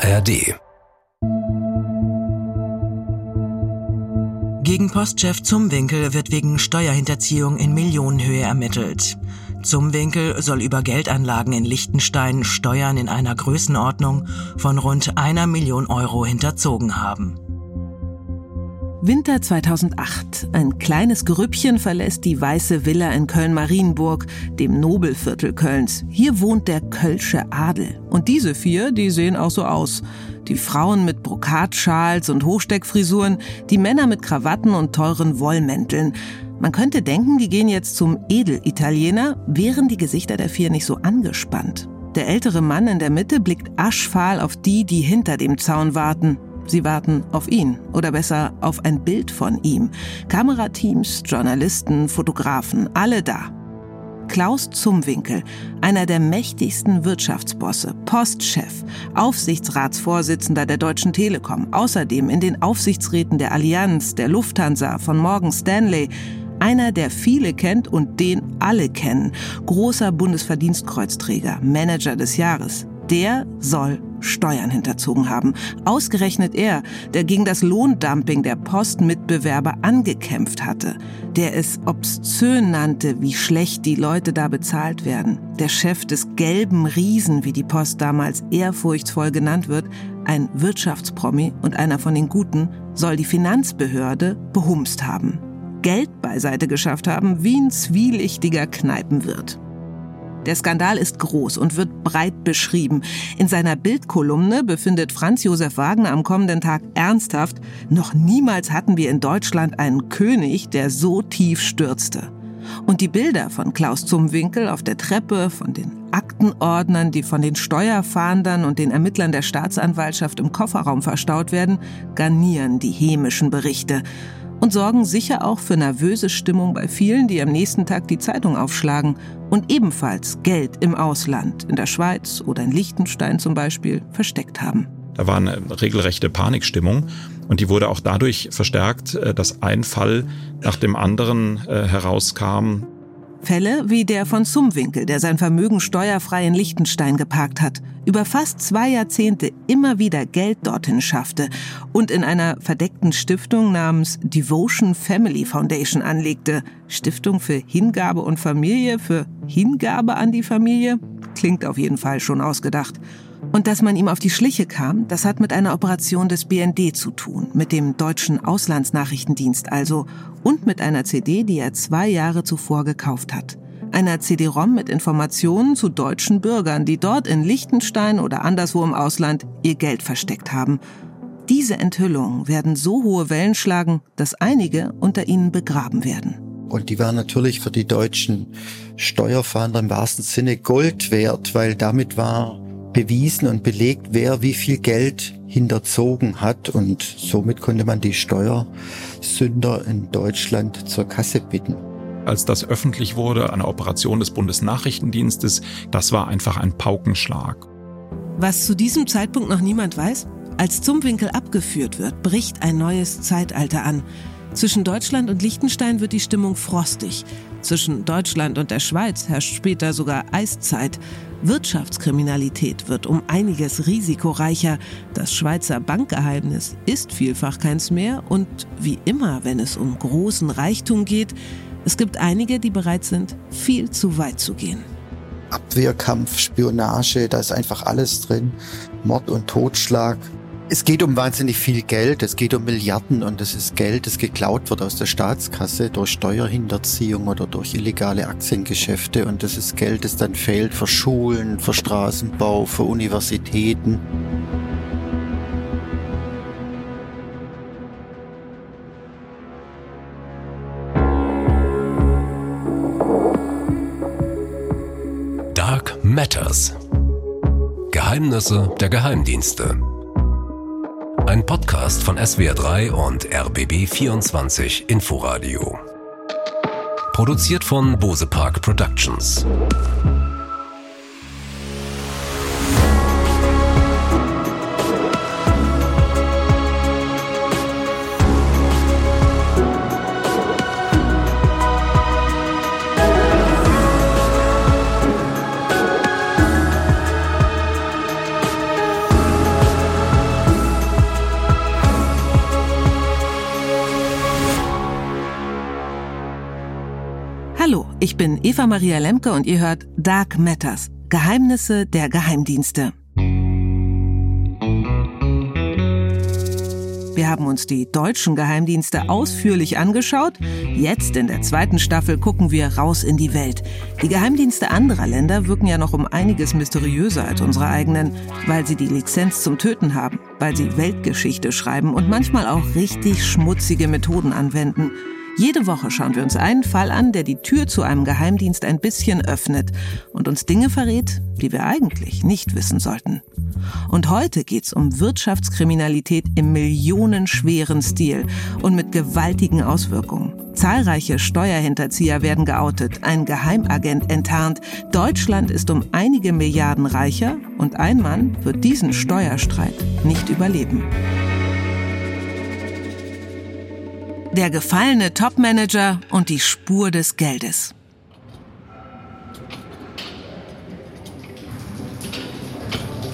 ARD. Gegen Postchef Zumwinkel wird wegen Steuerhinterziehung in Millionenhöhe ermittelt. Zumwinkel soll über Geldanlagen in Liechtenstein Steuern in einer Größenordnung von rund einer Million Euro hinterzogen haben. Winter 2008. Ein kleines Grüppchen verlässt die weiße Villa in Köln-Marienburg, dem Nobelviertel Kölns. Hier wohnt der Kölsche Adel. Und diese vier, die sehen auch so aus. Die Frauen mit Brokatschals und Hochsteckfrisuren, die Männer mit Krawatten und teuren Wollmänteln. Man könnte denken, die gehen jetzt zum Edelitaliener, wären die Gesichter der vier nicht so angespannt. Der ältere Mann in der Mitte blickt aschfahl auf die, die hinter dem Zaun warten. Sie warten auf ihn oder besser auf ein Bild von ihm. Kamerateams, Journalisten, Fotografen, alle da. Klaus Zumwinkel, einer der mächtigsten Wirtschaftsbosse, Postchef, Aufsichtsratsvorsitzender der Deutschen Telekom, außerdem in den Aufsichtsräten der Allianz, der Lufthansa, von Morgan Stanley, einer, der viele kennt und den alle kennen, großer Bundesverdienstkreuzträger, Manager des Jahres. Der soll Steuern hinterzogen haben. Ausgerechnet er, der gegen das Lohndumping der Postmitbewerber angekämpft hatte, der es obszön nannte, wie schlecht die Leute da bezahlt werden. Der Chef des gelben Riesen, wie die Post damals ehrfurchtsvoll genannt wird, ein Wirtschaftspromi und einer von den Guten, soll die Finanzbehörde behumst haben. Geld beiseite geschafft haben, wie ein zwielichtiger Kneipenwirt. Der Skandal ist groß und wird breit beschrieben. In seiner Bildkolumne befindet Franz Josef Wagner am kommenden Tag ernsthaft, noch niemals hatten wir in Deutschland einen König, der so tief stürzte. Und die Bilder von Klaus Zumwinkel auf der Treppe, von den Aktenordnern, die von den Steuerfahndern und den Ermittlern der Staatsanwaltschaft im Kofferraum verstaut werden, garnieren die hämischen Berichte und sorgen sicher auch für nervöse Stimmung bei vielen, die am nächsten Tag die Zeitung aufschlagen und ebenfalls Geld im Ausland, in der Schweiz oder in Liechtenstein zum Beispiel, versteckt haben. Da war eine regelrechte Panikstimmung und die wurde auch dadurch verstärkt, äh, dass ein Fall nach dem anderen äh, herauskam, Fälle wie der von Sumwinkel, der sein Vermögen steuerfrei in Liechtenstein geparkt hat, über fast zwei Jahrzehnte immer wieder Geld dorthin schaffte und in einer verdeckten Stiftung namens Devotion Family Foundation anlegte. Stiftung für Hingabe und Familie, für Hingabe an die Familie? Klingt auf jeden Fall schon ausgedacht. Und dass man ihm auf die Schliche kam, das hat mit einer Operation des BND zu tun, mit dem deutschen Auslandsnachrichtendienst also, und mit einer CD, die er zwei Jahre zuvor gekauft hat. Einer CD-ROM mit Informationen zu deutschen Bürgern, die dort in Liechtenstein oder anderswo im Ausland ihr Geld versteckt haben. Diese Enthüllungen werden so hohe Wellen schlagen, dass einige unter ihnen begraben werden. Und die waren natürlich für die deutschen Steuerfahnder im wahrsten Sinne Gold wert, weil damit war bewiesen und belegt, wer wie viel Geld hinterzogen hat und somit konnte man die Steuersünder in Deutschland zur Kasse bitten. Als das öffentlich wurde, eine Operation des Bundesnachrichtendienstes, das war einfach ein Paukenschlag. Was zu diesem Zeitpunkt noch niemand weiß, als Zumwinkel abgeführt wird, bricht ein neues Zeitalter an. Zwischen Deutschland und Liechtenstein wird die Stimmung frostig. Zwischen Deutschland und der Schweiz herrscht später sogar Eiszeit. Wirtschaftskriminalität wird um einiges risikoreicher. Das Schweizer Bankgeheimnis ist vielfach keins mehr. Und wie immer, wenn es um großen Reichtum geht, es gibt einige, die bereit sind, viel zu weit zu gehen. Abwehrkampf, Spionage, da ist einfach alles drin. Mord und Totschlag. Es geht um wahnsinnig viel Geld, es geht um Milliarden und es ist Geld, das geklaut wird aus der Staatskasse durch Steuerhinterziehung oder durch illegale Aktiengeschäfte und das ist Geld, das dann fehlt für Schulen, für Straßenbau, für Universitäten. Dark Matters. Geheimnisse der Geheimdienste. Ein Podcast von SWR3 und RBB24 Inforadio. Produziert von Bose Park Productions. Ich bin Eva Maria Lemke und ihr hört Dark Matters, Geheimnisse der Geheimdienste. Wir haben uns die deutschen Geheimdienste ausführlich angeschaut. Jetzt in der zweiten Staffel gucken wir raus in die Welt. Die Geheimdienste anderer Länder wirken ja noch um einiges mysteriöser als unsere eigenen, weil sie die Lizenz zum Töten haben, weil sie Weltgeschichte schreiben und manchmal auch richtig schmutzige Methoden anwenden. Jede Woche schauen wir uns einen Fall an, der die Tür zu einem Geheimdienst ein bisschen öffnet und uns Dinge verrät, die wir eigentlich nicht wissen sollten. Und heute geht's um Wirtschaftskriminalität im millionenschweren Stil und mit gewaltigen Auswirkungen. Zahlreiche Steuerhinterzieher werden geoutet, ein Geheimagent enttarnt, Deutschland ist um einige Milliarden reicher und ein Mann wird diesen Steuerstreit nicht überleben. Der gefallene Topmanager und die Spur des Geldes.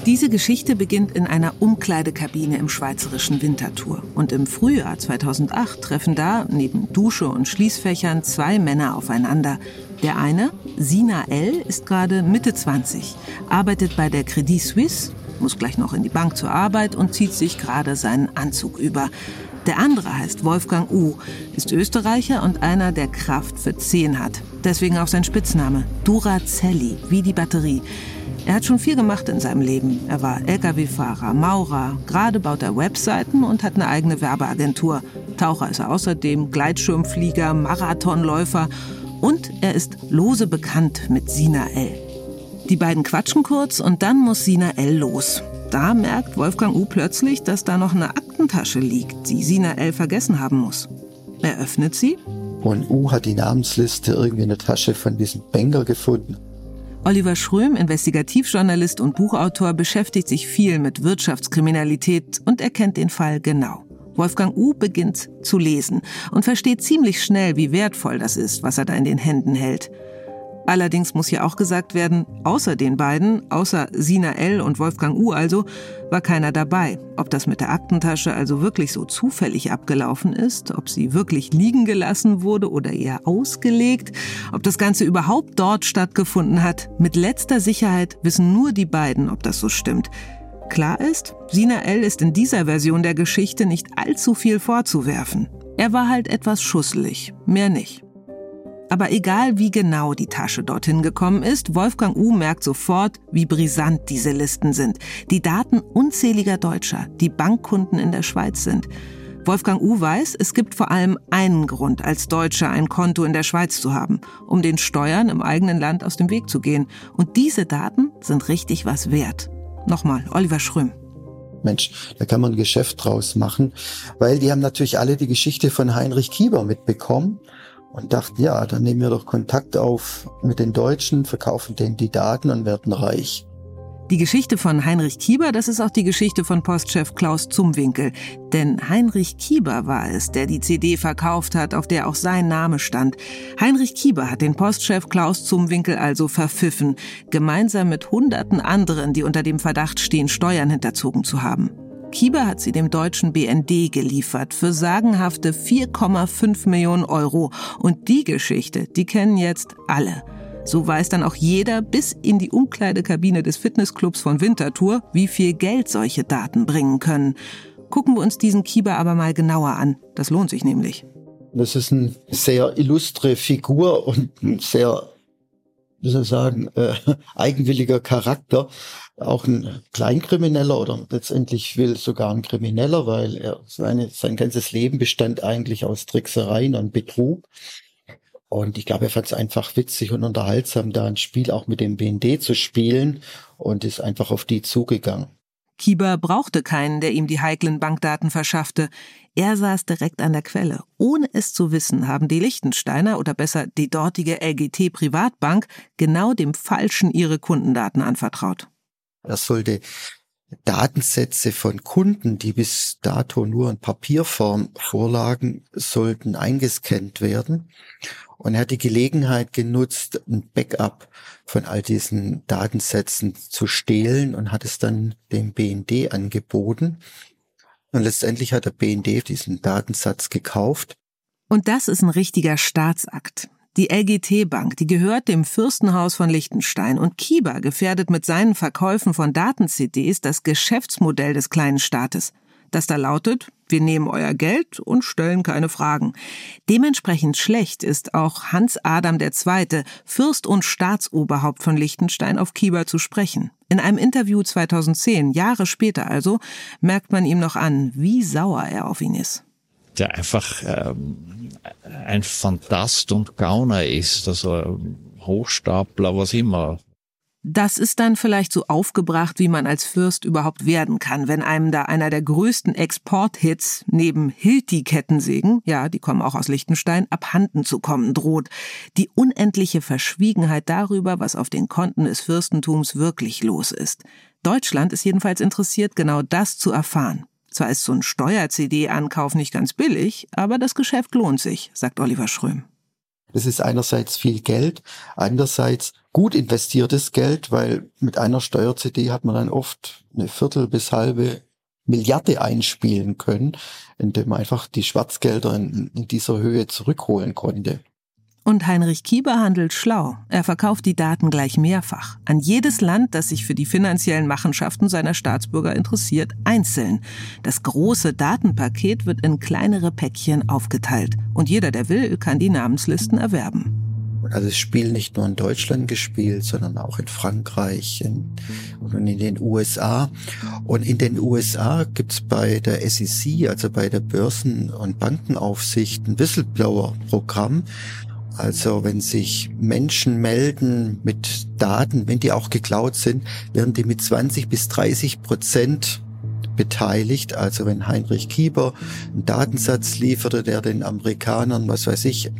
Diese Geschichte beginnt in einer Umkleidekabine im schweizerischen Winterthur. Und im Frühjahr 2008 treffen da, neben Dusche und Schließfächern, zwei Männer aufeinander. Der eine, Sina L., ist gerade Mitte 20, arbeitet bei der Credit Suisse, muss gleich noch in die Bank zur Arbeit und zieht sich gerade seinen Anzug über. Der andere heißt Wolfgang U., ist Österreicher und einer, der Kraft für 10 hat. Deswegen auch sein Spitzname, Durazelli, wie die Batterie. Er hat schon viel gemacht in seinem Leben. Er war Lkw-Fahrer, Maurer, gerade baut er Webseiten und hat eine eigene Werbeagentur. Taucher ist er außerdem, Gleitschirmflieger, Marathonläufer und er ist lose bekannt mit Sina L. Die beiden quatschen kurz und dann muss Sina L los. Da merkt Wolfgang U plötzlich, dass da noch eine Aktentasche liegt, die Sina L vergessen haben muss. Er öffnet sie. Und U hat die Namensliste irgendwie in der Tasche von diesem Banker gefunden. Oliver Schröm, Investigativjournalist und Buchautor, beschäftigt sich viel mit Wirtschaftskriminalität und erkennt den Fall genau. Wolfgang U beginnt zu lesen und versteht ziemlich schnell, wie wertvoll das ist, was er da in den Händen hält. Allerdings muss hier auch gesagt werden, außer den beiden, außer Sina L. und Wolfgang U. also, war keiner dabei. Ob das mit der Aktentasche also wirklich so zufällig abgelaufen ist, ob sie wirklich liegen gelassen wurde oder eher ausgelegt, ob das Ganze überhaupt dort stattgefunden hat, mit letzter Sicherheit wissen nur die beiden, ob das so stimmt. Klar ist, Sina L. ist in dieser Version der Geschichte nicht allzu viel vorzuwerfen. Er war halt etwas schusselig, mehr nicht. Aber egal wie genau die Tasche dorthin gekommen ist, Wolfgang U merkt sofort, wie brisant diese Listen sind. Die Daten unzähliger Deutscher, die Bankkunden in der Schweiz sind. Wolfgang U weiß, es gibt vor allem einen Grund, als Deutscher ein Konto in der Schweiz zu haben, um den Steuern im eigenen Land aus dem Weg zu gehen. Und diese Daten sind richtig was wert. Nochmal, Oliver Schröm. Mensch, da kann man ein Geschäft draus machen, weil die haben natürlich alle die Geschichte von Heinrich Kieber mitbekommen und dachten, ja, dann nehmen wir doch Kontakt auf mit den Deutschen, verkaufen denen die Daten und werden reich. Die Geschichte von Heinrich Kieber, das ist auch die Geschichte von Postchef Klaus Zumwinkel. Denn Heinrich Kieber war es, der die CD verkauft hat, auf der auch sein Name stand. Heinrich Kieber hat den Postchef Klaus Zumwinkel also verpfiffen, gemeinsam mit hunderten anderen, die unter dem Verdacht stehen, Steuern hinterzogen zu haben. Kieber hat sie dem deutschen BND geliefert für sagenhafte 4,5 Millionen Euro. Und die Geschichte, die kennen jetzt alle. So weiß dann auch jeder bis in die Umkleidekabine des Fitnessclubs von Winterthur, wie viel Geld solche Daten bringen können. Gucken wir uns diesen Kieber aber mal genauer an. Das lohnt sich nämlich. Das ist eine sehr illustre Figur und ein sehr wie soll sagen, äh, eigenwilliger Charakter, auch ein Kleinkrimineller oder letztendlich will sogar ein Krimineller, weil er seine, sein ganzes Leben bestand eigentlich aus Tricksereien und Betrug. Und ich glaube, er fand es einfach witzig und unterhaltsam, da ein Spiel auch mit dem BND zu spielen und ist einfach auf die zugegangen. Kieber brauchte keinen, der ihm die heiklen Bankdaten verschaffte. Er saß direkt an der Quelle. Ohne es zu wissen, haben die Lichtensteiner oder besser die dortige LGT Privatbank genau dem Falschen ihre Kundendaten anvertraut. Er sollte Datensätze von Kunden, die bis dato nur in Papierform vorlagen, sollten eingescannt werden. Und er hat die Gelegenheit genutzt, ein Backup von all diesen Datensätzen zu stehlen und hat es dann dem BND angeboten. Und letztendlich hat der BND diesen Datensatz gekauft. Und das ist ein richtiger Staatsakt. Die LGT Bank, die gehört dem Fürstenhaus von Liechtenstein und Kiba gefährdet mit seinen Verkäufen von Daten-CDs das Geschäftsmodell des kleinen Staates. Das da lautet, wir nehmen euer Geld und stellen keine Fragen. Dementsprechend schlecht ist auch Hans Adam II., Fürst und Staatsoberhaupt von Liechtenstein, auf Kiba zu sprechen. In einem Interview 2010, Jahre später also, merkt man ihm noch an, wie sauer er auf ihn ist der einfach ähm, ein Fantast und Gauner ist, also Hochstapler, was immer. Das ist dann vielleicht so aufgebracht, wie man als Fürst überhaupt werden kann, wenn einem da einer der größten Exporthits neben Hilti-Kettensägen, ja, die kommen auch aus Liechtenstein, abhanden zu kommen droht. Die unendliche Verschwiegenheit darüber, was auf den Konten des Fürstentums wirklich los ist. Deutschland ist jedenfalls interessiert, genau das zu erfahren. Zwar ist so ein Steuer-CD-Ankauf nicht ganz billig, aber das Geschäft lohnt sich, sagt Oliver Schröm. Das ist einerseits viel Geld, andererseits gut investiertes Geld, weil mit einer Steuer-CD hat man dann oft eine Viertel bis halbe Milliarde einspielen können, indem man einfach die Schwarzgelder in, in dieser Höhe zurückholen konnte. Und Heinrich Kieber handelt schlau. Er verkauft die Daten gleich mehrfach. An jedes Land, das sich für die finanziellen Machenschaften seiner Staatsbürger interessiert, einzeln. Das große Datenpaket wird in kleinere Päckchen aufgeteilt. Und jeder, der will, kann die Namenslisten erwerben. Also das Spiel nicht nur in Deutschland gespielt, sondern auch in Frankreich und in den USA. Und in den USA gibt's bei der SEC, also bei der Börsen- und Bankenaufsicht, ein Whistleblower-Programm. Also wenn sich Menschen melden mit Daten, wenn die auch geklaut sind, werden die mit 20 bis 30 Prozent beteiligt. Also wenn Heinrich Kieber einen Datensatz lieferte, der den Amerikanern, was weiß ich,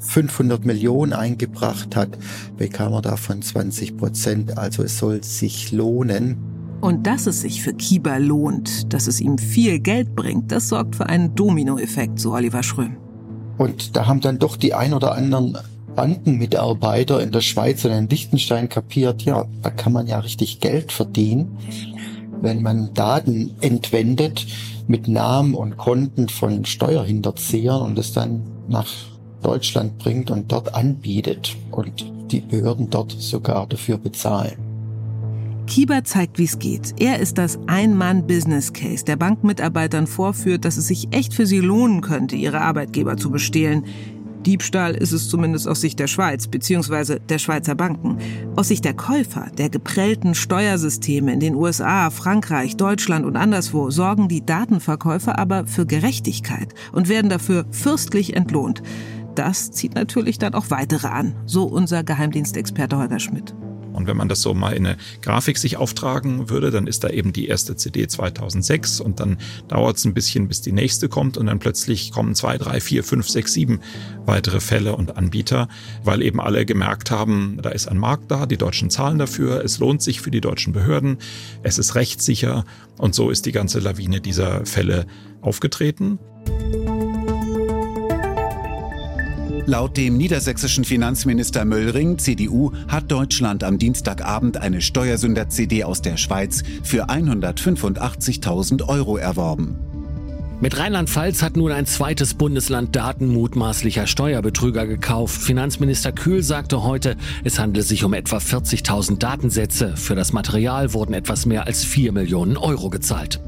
500 Millionen eingebracht hat, bekam er davon 20 Prozent. Also es soll sich lohnen. Und dass es sich für Kieber lohnt, dass es ihm viel Geld bringt, das sorgt für einen Dominoeffekt, so Oliver Schröm. Und da haben dann doch die ein oder anderen Bankenmitarbeiter in der Schweiz und in Liechtenstein kapiert, ja, da kann man ja richtig Geld verdienen, wenn man Daten entwendet mit Namen und Konten von Steuerhinterziehern und es dann nach Deutschland bringt und dort anbietet und die Behörden dort sogar dafür bezahlen. Kieber zeigt, wie es geht. Er ist das Ein-Mann-Business-Case, der Bankmitarbeitern vorführt, dass es sich echt für sie lohnen könnte, ihre Arbeitgeber zu bestehlen. Diebstahl ist es zumindest aus Sicht der Schweiz bzw. der Schweizer Banken. Aus Sicht der Käufer, der geprellten Steuersysteme in den USA, Frankreich, Deutschland und anderswo sorgen die Datenverkäufer aber für Gerechtigkeit und werden dafür fürstlich entlohnt. Das zieht natürlich dann auch weitere an, so unser Geheimdienstexperte Holger Schmidt. Und wenn man das so mal in eine Grafik sich auftragen würde, dann ist da eben die erste CD 2006 und dann dauert es ein bisschen, bis die nächste kommt und dann plötzlich kommen zwei, drei, vier, fünf, sechs, sieben weitere Fälle und Anbieter, weil eben alle gemerkt haben, da ist ein Markt da, die Deutschen zahlen dafür, es lohnt sich für die deutschen Behörden, es ist rechtssicher und so ist die ganze Lawine dieser Fälle aufgetreten. Laut dem niedersächsischen Finanzminister Möllring, CDU, hat Deutschland am Dienstagabend eine Steuersünder-CD aus der Schweiz für 185.000 Euro erworben. Mit Rheinland-Pfalz hat nun ein zweites Bundesland Daten mutmaßlicher Steuerbetrüger gekauft. Finanzminister Kühl sagte heute, es handele sich um etwa 40.000 Datensätze. Für das Material wurden etwas mehr als 4 Millionen Euro gezahlt.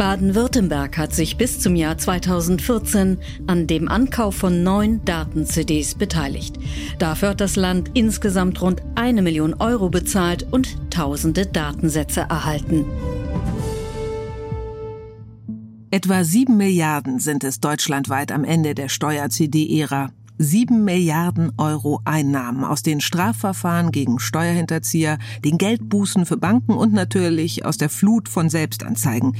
Baden-Württemberg hat sich bis zum Jahr 2014 an dem Ankauf von neun Daten-CDs beteiligt. Dafür hat das Land insgesamt rund eine Million Euro bezahlt und tausende Datensätze erhalten. Etwa sieben Milliarden sind es deutschlandweit am Ende der Steuer-CD-Ära. Sieben Milliarden Euro Einnahmen aus den Strafverfahren gegen Steuerhinterzieher, den Geldbußen für Banken und natürlich aus der Flut von Selbstanzeigen.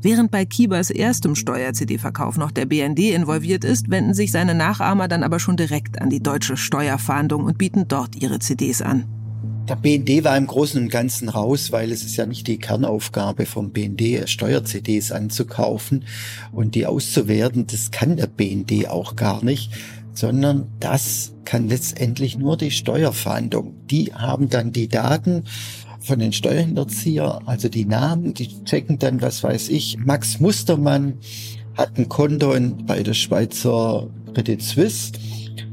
Während bei Kiebers erstem Steuer-CD-Verkauf noch der BND involviert ist, wenden sich seine Nachahmer dann aber schon direkt an die deutsche Steuerfahndung und bieten dort ihre CDs an. Der BND war im Großen und Ganzen raus, weil es ist ja nicht die Kernaufgabe vom BND, Steuer-CDs anzukaufen und die auszuwerten. Das kann der BND auch gar nicht, sondern das kann letztendlich nur die Steuerfahndung. Die haben dann die Daten von den Steuerhinterzieher, also die Namen, die checken dann, was weiß ich, Max Mustermann hat ein Konto in, bei der Schweizer Credit Suisse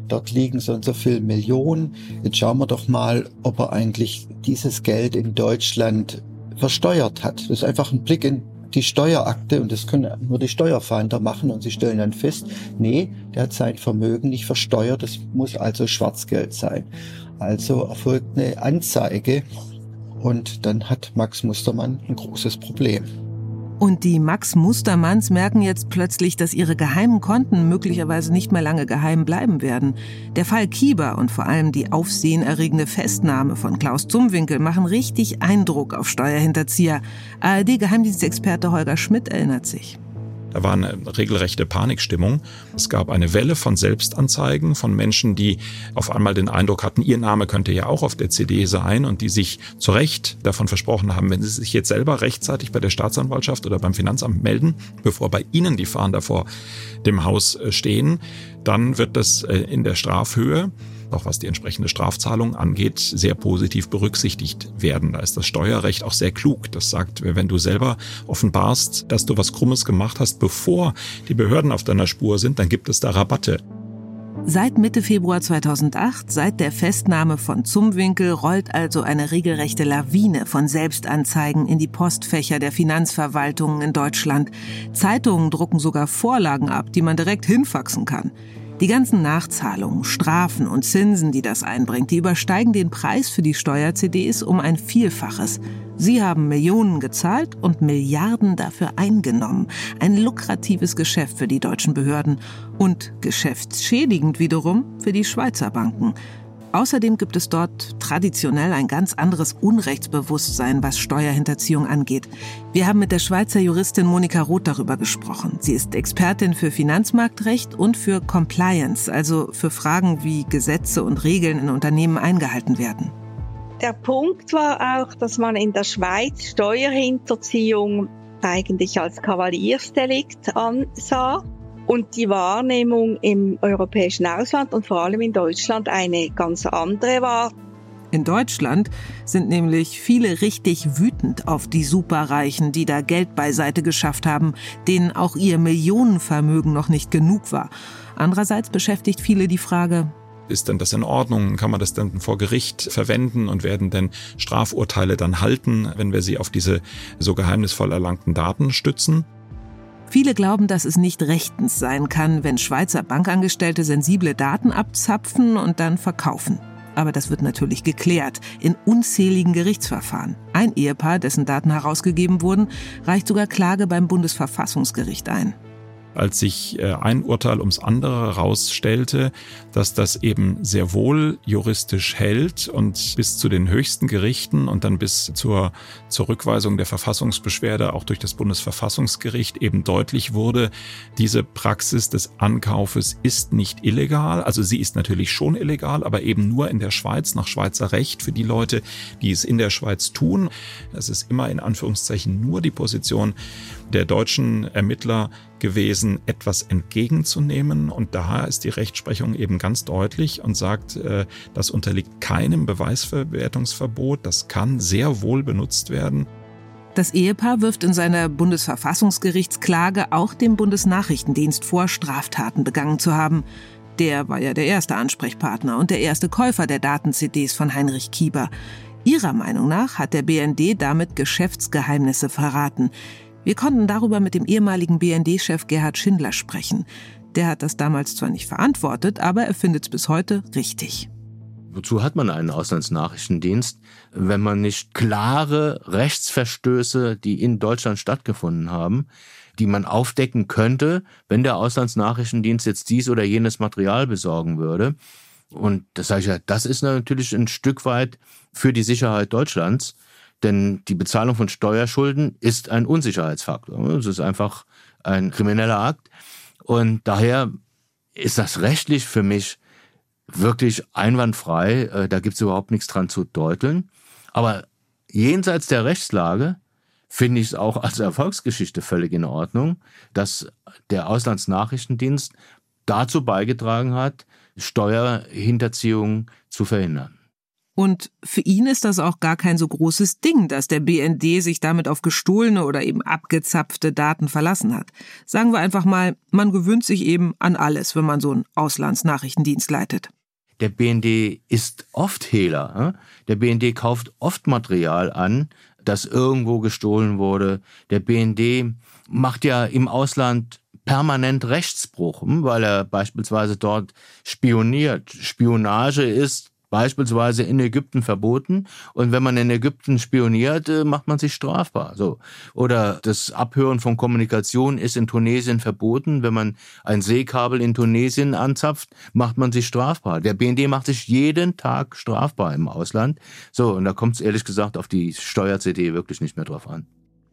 dort liegen so und so viele Millionen. Jetzt schauen wir doch mal, ob er eigentlich dieses Geld in Deutschland versteuert hat. Das ist einfach ein Blick in die Steuerakte und das können nur die Steuerfahnder machen und sie stellen dann fest, nee, der hat sein Vermögen nicht versteuert, das muss also Schwarzgeld sein. Also erfolgt eine Anzeige und dann hat Max Mustermann ein großes Problem. Und die Max Mustermanns merken jetzt plötzlich, dass ihre geheimen Konten möglicherweise nicht mehr lange geheim bleiben werden. Der Fall Kieber und vor allem die aufsehenerregende Festnahme von Klaus Zumwinkel machen richtig Eindruck auf Steuerhinterzieher. ARD-Geheimdienstexperte Holger Schmidt erinnert sich. Da war eine regelrechte Panikstimmung. Es gab eine Welle von Selbstanzeigen von Menschen, die auf einmal den Eindruck hatten, ihr Name könnte ja auch auf der CD sein und die sich zu Recht davon versprochen haben, wenn sie sich jetzt selber rechtzeitig bei der Staatsanwaltschaft oder beim Finanzamt melden, bevor bei ihnen die Fahnen davor dem Haus äh, stehen, dann wird das äh, in der Strafhöhe auch was die entsprechende Strafzahlung angeht, sehr positiv berücksichtigt werden. Da ist das Steuerrecht auch sehr klug. Das sagt, wenn du selber offenbarst, dass du was Krummes gemacht hast, bevor die Behörden auf deiner Spur sind, dann gibt es da Rabatte. Seit Mitte Februar 2008, seit der Festnahme von Zumwinkel, rollt also eine regelrechte Lawine von Selbstanzeigen in die Postfächer der Finanzverwaltungen in Deutschland. Zeitungen drucken sogar Vorlagen ab, die man direkt hinfaxen kann. Die ganzen Nachzahlungen, Strafen und Zinsen, die das einbringt, die übersteigen den Preis für die Steuer-CDs um ein Vielfaches. Sie haben Millionen gezahlt und Milliarden dafür eingenommen. Ein lukratives Geschäft für die deutschen Behörden und geschäftsschädigend wiederum für die Schweizer Banken. Außerdem gibt es dort traditionell ein ganz anderes Unrechtsbewusstsein, was Steuerhinterziehung angeht. Wir haben mit der Schweizer Juristin Monika Roth darüber gesprochen. Sie ist Expertin für Finanzmarktrecht und für Compliance, also für Fragen, wie Gesetze und Regeln in Unternehmen eingehalten werden. Der Punkt war auch, dass man in der Schweiz Steuerhinterziehung eigentlich als Kavaliersdelikt ansah und die Wahrnehmung im europäischen Ausland und vor allem in Deutschland eine ganz andere war. In Deutschland sind nämlich viele richtig wütend auf die Superreichen, die da Geld beiseite geschafft haben, denen auch ihr Millionenvermögen noch nicht genug war. Andererseits beschäftigt viele die Frage, ist denn das in Ordnung? Kann man das denn vor Gericht verwenden und werden denn Strafurteile dann halten, wenn wir sie auf diese so geheimnisvoll erlangten Daten stützen? Viele glauben, dass es nicht rechtens sein kann, wenn Schweizer Bankangestellte sensible Daten abzapfen und dann verkaufen. Aber das wird natürlich geklärt in unzähligen Gerichtsverfahren. Ein Ehepaar, dessen Daten herausgegeben wurden, reicht sogar Klage beim Bundesverfassungsgericht ein als sich äh, ein Urteil ums andere herausstellte, dass das eben sehr wohl juristisch hält und bis zu den höchsten Gerichten und dann bis zur Zurückweisung der Verfassungsbeschwerde auch durch das Bundesverfassungsgericht eben deutlich wurde, diese Praxis des Ankaufes ist nicht illegal. Also sie ist natürlich schon illegal, aber eben nur in der Schweiz nach Schweizer Recht für die Leute, die es in der Schweiz tun. Es ist immer in Anführungszeichen nur die Position der deutschen Ermittler gewesen, etwas entgegenzunehmen. Und daher ist die Rechtsprechung eben ganz deutlich und sagt, äh, das unterliegt keinem Beweisverwertungsverbot. Das kann sehr wohl benutzt werden. Das Ehepaar wirft in seiner Bundesverfassungsgerichtsklage auch dem Bundesnachrichtendienst vor, Straftaten begangen zu haben. Der war ja der erste Ansprechpartner und der erste Käufer der Daten-CDs von Heinrich Kieber. Ihrer Meinung nach hat der BND damit Geschäftsgeheimnisse verraten. Wir konnten darüber mit dem ehemaligen BND-Chef Gerhard Schindler sprechen. Der hat das damals zwar nicht verantwortet, aber er findet es bis heute richtig. Wozu hat man einen Auslandsnachrichtendienst, wenn man nicht klare Rechtsverstöße, die in Deutschland stattgefunden haben, die man aufdecken könnte, wenn der Auslandsnachrichtendienst jetzt dies oder jenes Material besorgen würde? Und das sage ich ja, das ist natürlich ein Stück weit für die Sicherheit Deutschlands. Denn die Bezahlung von Steuerschulden ist ein Unsicherheitsfaktor. Es ist einfach ein krimineller Akt. Und daher ist das rechtlich für mich wirklich einwandfrei. Äh, da gibt es überhaupt nichts dran zu deuteln. Aber jenseits der Rechtslage finde ich es auch als Erfolgsgeschichte völlig in Ordnung, dass der Auslandsnachrichtendienst dazu beigetragen hat, Steuerhinterziehung zu verhindern. Und für ihn ist das auch gar kein so großes Ding, dass der BND sich damit auf gestohlene oder eben abgezapfte Daten verlassen hat. Sagen wir einfach mal, man gewöhnt sich eben an alles, wenn man so einen Auslandsnachrichtendienst leitet. Der BND ist oft Hehler. Der BND kauft oft Material an, das irgendwo gestohlen wurde. Der BND macht ja im Ausland permanent Rechtsbruch, hm, weil er beispielsweise dort spioniert. Spionage ist beispielsweise in Ägypten verboten. Und wenn man in Ägypten spioniert, äh, macht man sich strafbar. So. Oder das Abhören von Kommunikation ist in Tunesien verboten. Wenn man ein Seekabel in Tunesien anzapft, macht man sich strafbar. Der BND macht sich jeden Tag strafbar im Ausland. So, und da kommt es ehrlich gesagt auf die Steuer-CD wirklich nicht mehr drauf an.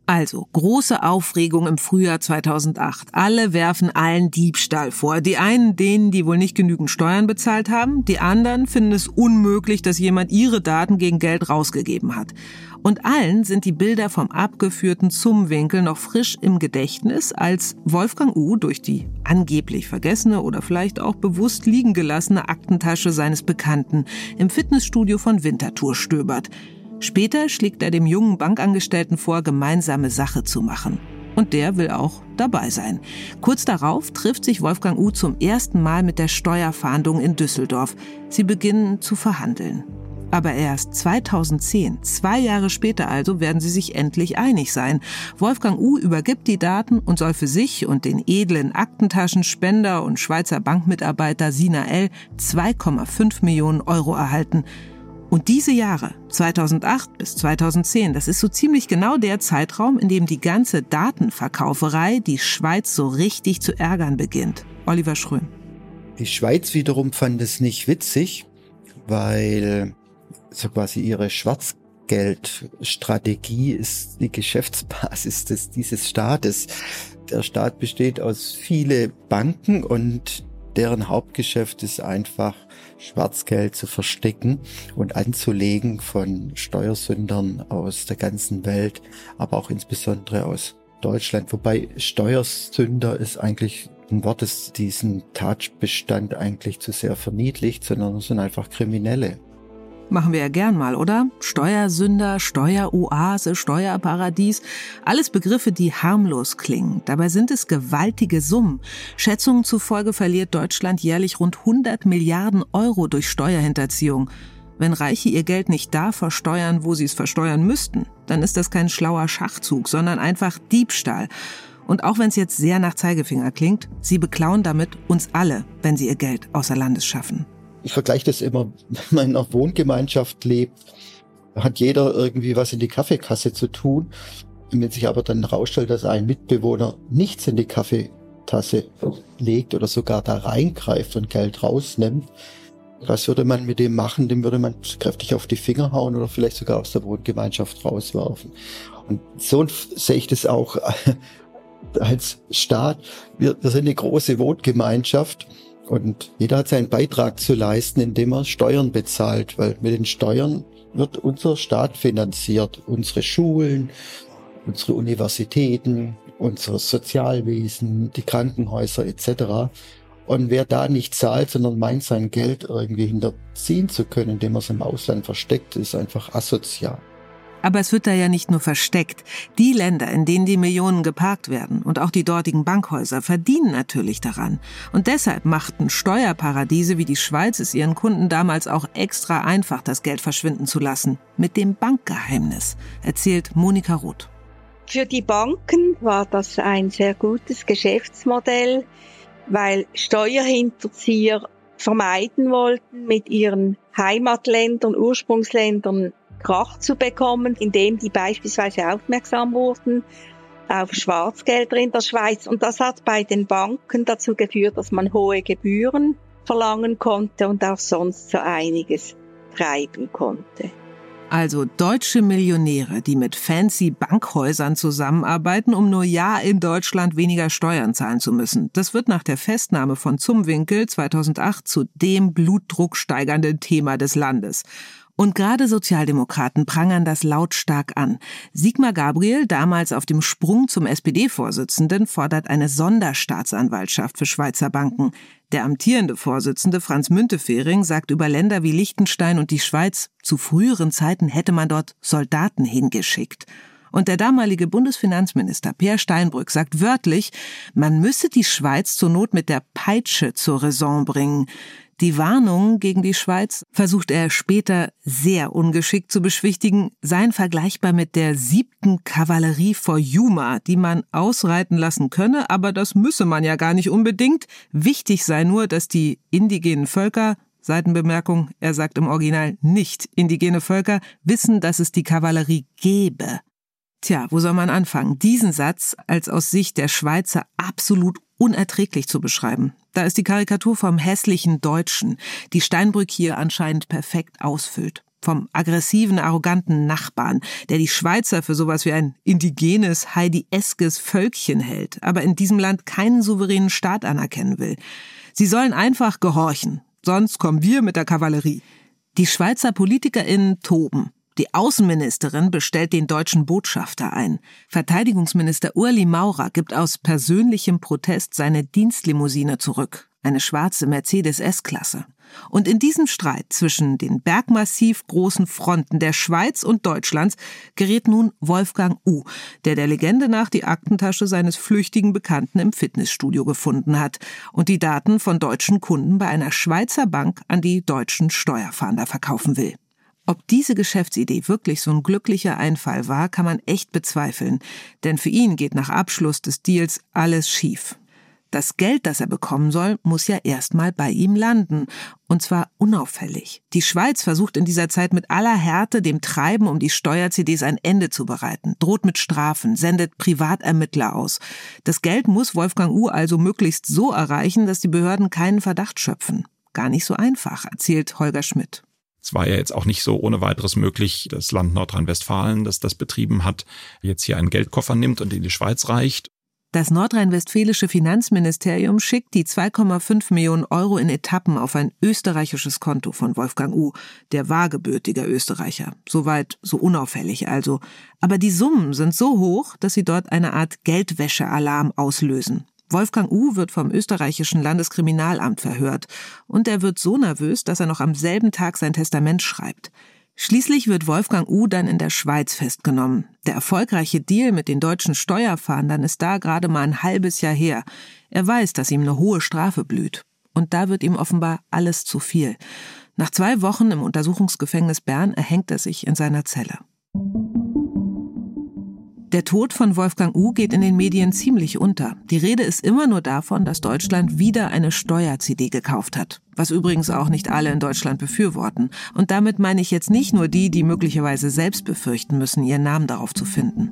Also, große Aufregung im Frühjahr 2008. Alle werfen allen Diebstahl vor. Die einen denen, die wohl nicht genügend Steuern bezahlt haben, die anderen finden es unmöglich, dass jemand ihre Daten gegen Geld rausgegeben hat. Und allen sind die Bilder vom abgeführten Zumwinkel noch frisch im Gedächtnis, als Wolfgang U. durch die angeblich vergessene oder vielleicht auch bewusst liegen gelassene Aktentasche seines Bekannten im Fitnessstudio von Winterthur stöbert. Später schlägt er dem jungen Bankangestellten vor, gemeinsame Sache zu machen. Und der will auch dabei sein. Kurz darauf trifft sich Wolfgang U zum ersten Mal mit der Steuerfahndung in Düsseldorf. Sie beginnen zu verhandeln. Aber erst 2010, zwei Jahre später also, werden sie sich endlich einig sein. Wolfgang U übergibt die Daten und soll für sich und den edlen Aktentaschenspender und Schweizer Bankmitarbeiter Sina L. 2,5 Millionen Euro erhalten. Und diese Jahre, 2008 bis 2010, das ist so ziemlich genau der Zeitraum, in dem die ganze Datenverkauferei die Schweiz so richtig zu ärgern beginnt. Oliver Schröm. Die Schweiz wiederum fand es nicht witzig, weil so quasi ihre Schwarzgeldstrategie ist die Geschäftsbasis des, dieses Staates. Der Staat besteht aus viele Banken und deren Hauptgeschäft ist einfach Schwarzgeld zu verstecken und anzulegen von Steuersündern aus der ganzen Welt, aber auch insbesondere aus Deutschland. Wobei Steuersünder ist eigentlich ein Wort, das diesen Tatbestand eigentlich zu sehr verniedlicht, sondern es sind einfach Kriminelle. Machen wir ja gern mal, oder? Steuersünder, Steueroase, Steuerparadies. Alles Begriffe, die harmlos klingen. Dabei sind es gewaltige Summen. Schätzungen zufolge verliert Deutschland jährlich rund 100 Milliarden Euro durch Steuerhinterziehung. Wenn Reiche ihr Geld nicht da versteuern, wo sie es versteuern müssten, dann ist das kein schlauer Schachzug, sondern einfach Diebstahl. Und auch wenn es jetzt sehr nach Zeigefinger klingt, sie beklauen damit uns alle, wenn sie ihr Geld außer Landes schaffen ich vergleiche das immer, wenn man in einer Wohngemeinschaft lebt, hat jeder irgendwie was in die Kaffeekasse zu tun. Wenn sich aber dann herausstellt, dass ein Mitbewohner nichts in die Kaffeetasse legt oder sogar da reingreift und Geld rausnimmt, was würde man mit dem machen? Dem würde man kräftig auf die Finger hauen oder vielleicht sogar aus der Wohngemeinschaft rauswerfen. Und so sehe ich das auch als Staat. Wir, wir sind eine große Wohngemeinschaft und jeder hat seinen Beitrag zu leisten, indem er Steuern bezahlt, weil mit den Steuern wird unser Staat finanziert, unsere Schulen, unsere Universitäten, unser Sozialwesen, die Krankenhäuser etc. Und wer da nicht zahlt, sondern meint, sein Geld irgendwie hinterziehen zu können, indem er es im Ausland versteckt, ist einfach asozial. Aber es wird da ja nicht nur versteckt. Die Länder, in denen die Millionen geparkt werden und auch die dortigen Bankhäuser verdienen natürlich daran. Und deshalb machten Steuerparadiese wie die Schweiz es ihren Kunden damals auch extra einfach, das Geld verschwinden zu lassen. Mit dem Bankgeheimnis, erzählt Monika Roth. Für die Banken war das ein sehr gutes Geschäftsmodell, weil Steuerhinterzieher vermeiden wollten, mit ihren Heimatländern, Ursprungsländern Krach zu bekommen, indem die beispielsweise aufmerksam wurden auf Schwarzgelder in der Schweiz. Und das hat bei den Banken dazu geführt, dass man hohe Gebühren verlangen konnte und auch sonst so einiges treiben konnte. Also deutsche Millionäre, die mit fancy Bankhäusern zusammenarbeiten, um nur ja in Deutschland weniger Steuern zahlen zu müssen. Das wird nach der Festnahme von Zumwinkel 2008 zu dem blutdrucksteigernden Thema des Landes. Und gerade Sozialdemokraten prangern das lautstark an. Sigmar Gabriel, damals auf dem Sprung zum SPD-Vorsitzenden, fordert eine Sonderstaatsanwaltschaft für Schweizer Banken. Der amtierende Vorsitzende Franz Müntefering sagt über Länder wie Liechtenstein und die Schweiz, zu früheren Zeiten hätte man dort Soldaten hingeschickt. Und der damalige Bundesfinanzminister Peer Steinbrück sagt wörtlich, man müsse die Schweiz zur Not mit der Peitsche zur Raison bringen. Die Warnung gegen die Schweiz versucht er später sehr ungeschickt zu beschwichtigen, seien vergleichbar mit der siebten Kavallerie vor Yuma, die man ausreiten lassen könne, aber das müsse man ja gar nicht unbedingt. Wichtig sei nur, dass die indigenen Völker Seitenbemerkung, er sagt im Original nicht indigene Völker, wissen, dass es die Kavallerie gebe. Tja, wo soll man anfangen? Diesen Satz als aus Sicht der Schweizer absolut unerträglich zu beschreiben. Da ist die Karikatur vom hässlichen Deutschen, die Steinbrück hier anscheinend perfekt ausfüllt. Vom aggressiven, arroganten Nachbarn, der die Schweizer für sowas wie ein indigenes, Heidi-eskes Völkchen hält, aber in diesem Land keinen souveränen Staat anerkennen will. Sie sollen einfach gehorchen, sonst kommen wir mit der Kavallerie. Die Schweizer PolitikerInnen toben. Die Außenministerin bestellt den deutschen Botschafter ein. Verteidigungsminister Urli Maurer gibt aus persönlichem Protest seine Dienstlimousine zurück, eine schwarze Mercedes S-Klasse. Und in diesem Streit zwischen den bergmassiv großen Fronten der Schweiz und Deutschlands gerät nun Wolfgang U., der der Legende nach die Aktentasche seines flüchtigen Bekannten im Fitnessstudio gefunden hat und die Daten von deutschen Kunden bei einer Schweizer Bank an die deutschen Steuerfahnder verkaufen will. Ob diese Geschäftsidee wirklich so ein glücklicher Einfall war, kann man echt bezweifeln, denn für ihn geht nach Abschluss des Deals alles schief. Das Geld, das er bekommen soll, muss ja erstmal bei ihm landen. Und zwar unauffällig. Die Schweiz versucht in dieser Zeit mit aller Härte dem Treiben um die Steuer-CDs ein Ende zu bereiten, droht mit Strafen, sendet Privatermittler aus. Das Geld muss Wolfgang U also möglichst so erreichen, dass die Behörden keinen Verdacht schöpfen. Gar nicht so einfach, erzählt Holger Schmidt. Es war ja jetzt auch nicht so ohne weiteres möglich, das Land Nordrhein-Westfalen, das das betrieben hat, jetzt hier einen Geldkoffer nimmt und in die Schweiz reicht. Das nordrhein-westfälische Finanzministerium schickt die 2,5 Millionen Euro in Etappen auf ein österreichisches Konto von Wolfgang U., der war gebürtiger Österreicher. Soweit so unauffällig also. Aber die Summen sind so hoch, dass sie dort eine Art Geldwäschealarm auslösen. Wolfgang U. wird vom österreichischen Landeskriminalamt verhört und er wird so nervös, dass er noch am selben Tag sein Testament schreibt. Schließlich wird Wolfgang U. dann in der Schweiz festgenommen. Der erfolgreiche Deal mit den deutschen Steuerfahndern ist da gerade mal ein halbes Jahr her. Er weiß, dass ihm eine hohe Strafe blüht. Und da wird ihm offenbar alles zu viel. Nach zwei Wochen im Untersuchungsgefängnis Bern erhängt er sich in seiner Zelle. Der Tod von Wolfgang U geht in den Medien ziemlich unter. Die Rede ist immer nur davon, dass Deutschland wieder eine Steuer-CD gekauft hat. Was übrigens auch nicht alle in Deutschland befürworten. Und damit meine ich jetzt nicht nur die, die möglicherweise selbst befürchten müssen, ihren Namen darauf zu finden.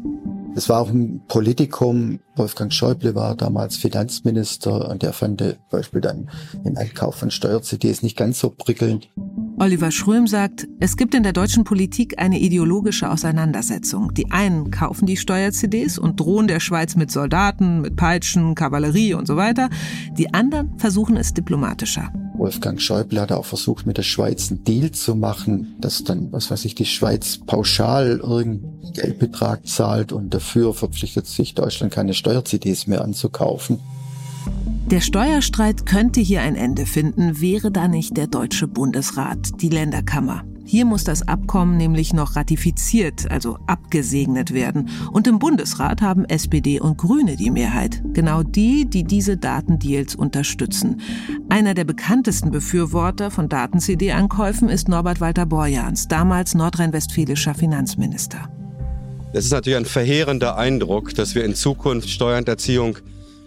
Es war auch ein Politikum. Wolfgang Schäuble war damals Finanzminister und der fand zum Beispiel dann den Einkauf von Steuer-CDs nicht ganz so prickelnd. Oliver Schröm sagt, es gibt in der deutschen Politik eine ideologische Auseinandersetzung. Die einen kaufen die Steuer-CDs und drohen der Schweiz mit Soldaten, mit Peitschen, Kavallerie und so weiter. Die anderen versuchen es diplomatischer. Wolfgang Schäuble hat auch versucht, mit der Schweiz einen Deal zu machen, dass dann, was weiß ich, die Schweiz pauschal irgendeinen Geldbetrag zahlt und dafür verpflichtet sich Deutschland keine Steuer-CDs mehr anzukaufen. Der Steuerstreit könnte hier ein Ende finden, wäre da nicht der Deutsche Bundesrat, die Länderkammer. Hier muss das Abkommen nämlich noch ratifiziert, also abgesegnet werden. Und im Bundesrat haben SPD und Grüne die Mehrheit. Genau die, die diese Datendeals unterstützen. Einer der bekanntesten Befürworter von Daten-CD-Ankäufen ist Norbert Walter Borjans, damals nordrhein-westfälischer Finanzminister. Es ist natürlich ein verheerender Eindruck, dass wir in Zukunft Steuerhinterziehung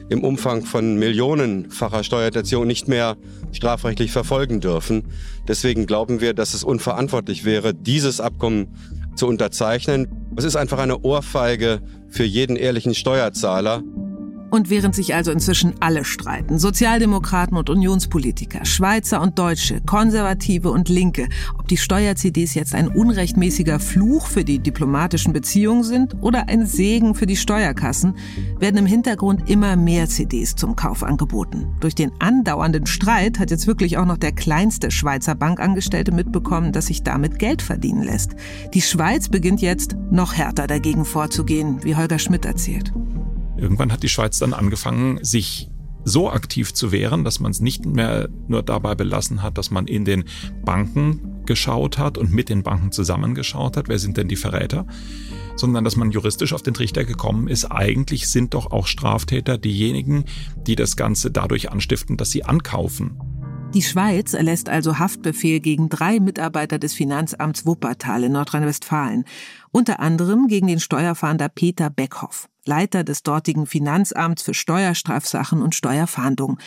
im Umfang von millionenfacher Steuerhinterziehung nicht mehr strafrechtlich verfolgen dürfen. Deswegen glauben wir, dass es unverantwortlich wäre, dieses Abkommen zu unterzeichnen. Es ist einfach eine Ohrfeige für jeden ehrlichen Steuerzahler. Und während sich also inzwischen alle streiten, Sozialdemokraten und Unionspolitiker, Schweizer und Deutsche, Konservative und Linke, ob die Steuer-CDs jetzt ein unrechtmäßiger Fluch für die diplomatischen Beziehungen sind oder ein Segen für die Steuerkassen, werden im Hintergrund immer mehr CDs zum Kauf angeboten. Durch den andauernden Streit hat jetzt wirklich auch noch der kleinste Schweizer Bankangestellte mitbekommen, dass sich damit Geld verdienen lässt. Die Schweiz beginnt jetzt noch härter dagegen vorzugehen, wie Holger Schmidt erzählt. Irgendwann hat die Schweiz dann angefangen, sich so aktiv zu wehren, dass man es nicht mehr nur dabei belassen hat, dass man in den Banken geschaut hat und mit den Banken zusammengeschaut hat, wer sind denn die Verräter, sondern dass man juristisch auf den Trichter gekommen ist, eigentlich sind doch auch Straftäter diejenigen, die das Ganze dadurch anstiften, dass sie ankaufen. Die Schweiz erlässt also Haftbefehl gegen drei Mitarbeiter des Finanzamts Wuppertal in Nordrhein-Westfalen, unter anderem gegen den Steuerfahnder Peter Beckhoff. Leiter des dortigen Finanzamts für Steuerstrafsachen und Steuerfahndung.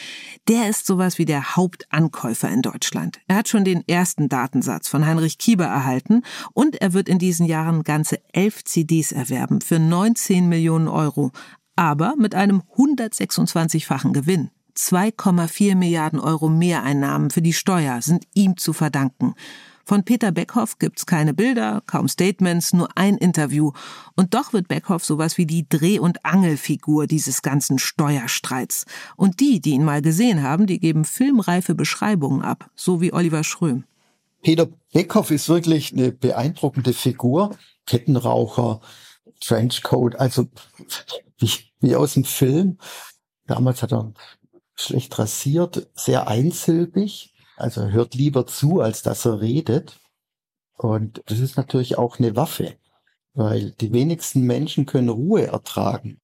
Der ist sowas wie der Hauptankäufer in Deutschland. Er hat schon den ersten Datensatz von Heinrich Kieber erhalten und er wird in diesen Jahren ganze elf CDs erwerben für 19 Millionen Euro, aber mit einem 126-fachen Gewinn. 2,4 Milliarden Euro Mehreinnahmen für die Steuer sind ihm zu verdanken. Von Peter Beckhoff gibt's keine Bilder, kaum Statements, nur ein Interview. Und doch wird Beckhoff sowas wie die Dreh- und Angelfigur dieses ganzen Steuerstreits. Und die, die ihn mal gesehen haben, die geben filmreife Beschreibungen ab, so wie Oliver Schröm. Peter Beckhoff ist wirklich eine beeindruckende Figur. Kettenraucher, Trenchcoat, also wie, wie aus dem Film. Damals hat er schlecht rasiert, sehr einsilbig. Also hört lieber zu, als dass er redet. Und das ist natürlich auch eine Waffe, weil die wenigsten Menschen können Ruhe ertragen.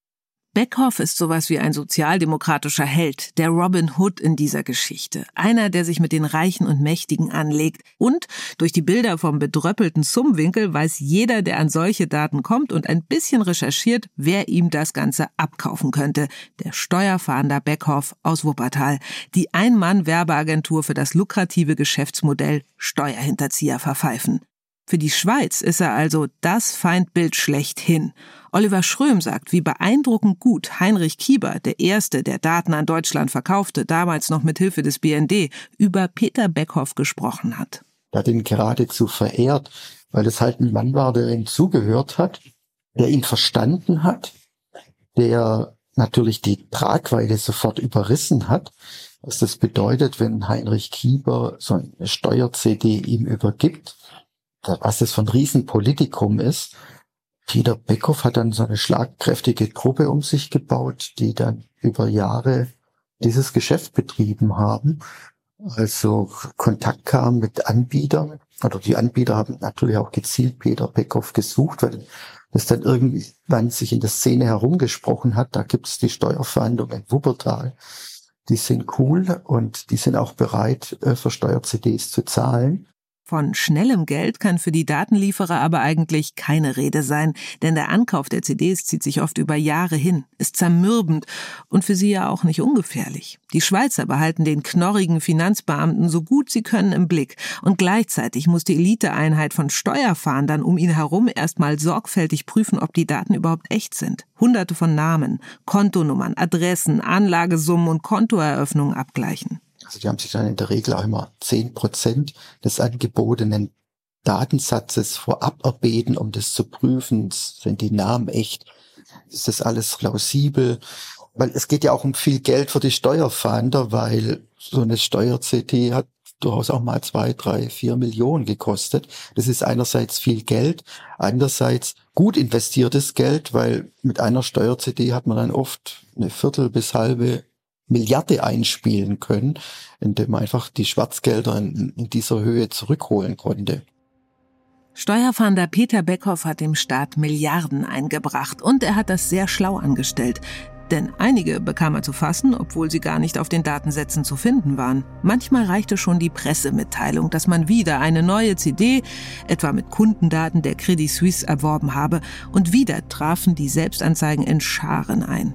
Beckhoff ist sowas wie ein sozialdemokratischer Held, der Robin Hood in dieser Geschichte. Einer, der sich mit den Reichen und Mächtigen anlegt. Und durch die Bilder vom bedröppelten Summwinkel weiß jeder, der an solche Daten kommt und ein bisschen recherchiert, wer ihm das Ganze abkaufen könnte. Der Steuerfahnder Beckhoff aus Wuppertal. Die Ein-Mann-Werbeagentur für das lukrative Geschäftsmodell Steuerhinterzieher verpfeifen. Für die Schweiz ist er also das Feindbild schlechthin. Oliver Schröm sagt, wie beeindruckend gut Heinrich Kieber, der Erste, der Daten an Deutschland verkaufte, damals noch mit Hilfe des BND, über Peter Beckhoff gesprochen hat. Er hat ihn geradezu verehrt, weil es halt ein Mann war, der ihm zugehört hat, der ihn verstanden hat, der natürlich die Tragweite sofort überrissen hat, was das bedeutet, wenn Heinrich Kieber so eine Steuer-CD ihm übergibt, was das von Riesenpolitikum ist Peter Beckhoff hat dann so eine schlagkräftige Gruppe um sich gebaut, die dann über Jahre dieses Geschäft betrieben haben. Also Kontakt kam mit Anbietern, oder die Anbieter haben natürlich auch gezielt Peter Beckhoff gesucht, weil das dann irgendwann sich in der Szene herumgesprochen hat. Da gibt es die Steuerverhandlung in Wuppertal. Die sind cool und die sind auch bereit, äh, für Steuer-CDs zu zahlen. Von schnellem Geld kann für die Datenlieferer aber eigentlich keine Rede sein, denn der Ankauf der CDs zieht sich oft über Jahre hin, ist zermürbend und für sie ja auch nicht ungefährlich. Die Schweizer behalten den knorrigen Finanzbeamten so gut sie können im Blick und gleichzeitig muss die Eliteeinheit von Steuerfahndern um ihn herum erstmal sorgfältig prüfen, ob die Daten überhaupt echt sind. Hunderte von Namen, Kontonummern, Adressen, Anlagesummen und Kontoeröffnungen abgleichen. Also die haben sich dann in der Regel auch immer zehn Prozent des angebotenen Datensatzes vorab erbeten, um das zu prüfen. Sind die Namen echt? Ist das alles plausibel? Weil es geht ja auch um viel Geld für die Steuerfahnder, weil so eine Steuer-CT hat durchaus auch mal zwei, drei, vier Millionen gekostet. Das ist einerseits viel Geld, andererseits gut investiertes Geld, weil mit einer Steuer-CD hat man dann oft eine Viertel bis halbe Milliarde einspielen können, indem man einfach die Schwarzgelder in, in dieser Höhe zurückholen konnte. Steuerfahnder Peter Beckhoff hat dem Staat Milliarden eingebracht und er hat das sehr schlau angestellt. Denn einige bekam er zu fassen, obwohl sie gar nicht auf den Datensätzen zu finden waren. Manchmal reichte schon die Pressemitteilung, dass man wieder eine neue CD, etwa mit Kundendaten der Credit Suisse, erworben habe. Und wieder trafen die Selbstanzeigen in Scharen ein.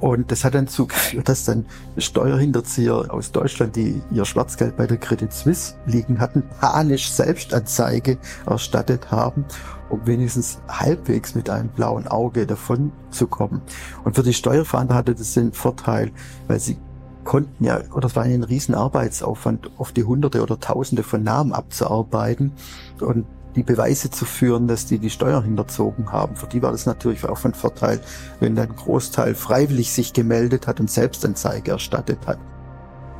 Und das hat dann dazu geführt, dass dann Steuerhinterzieher aus Deutschland, die ihr Schwarzgeld bei der Credit Suisse liegen hatten, panisch Selbstanzeige erstattet haben, um wenigstens halbwegs mit einem blauen Auge davon zu kommen. Und für die Steuerfahnder hatte das den Vorteil, weil sie konnten ja, oder es war ein riesen Arbeitsaufwand, oft die Hunderte oder Tausende von Namen abzuarbeiten. Und die Beweise zu führen, dass die die Steuern hinterzogen haben. Für die war das natürlich auch von Vorteil, wenn ein Großteil freiwillig sich gemeldet hat und Selbstanzeige erstattet hat.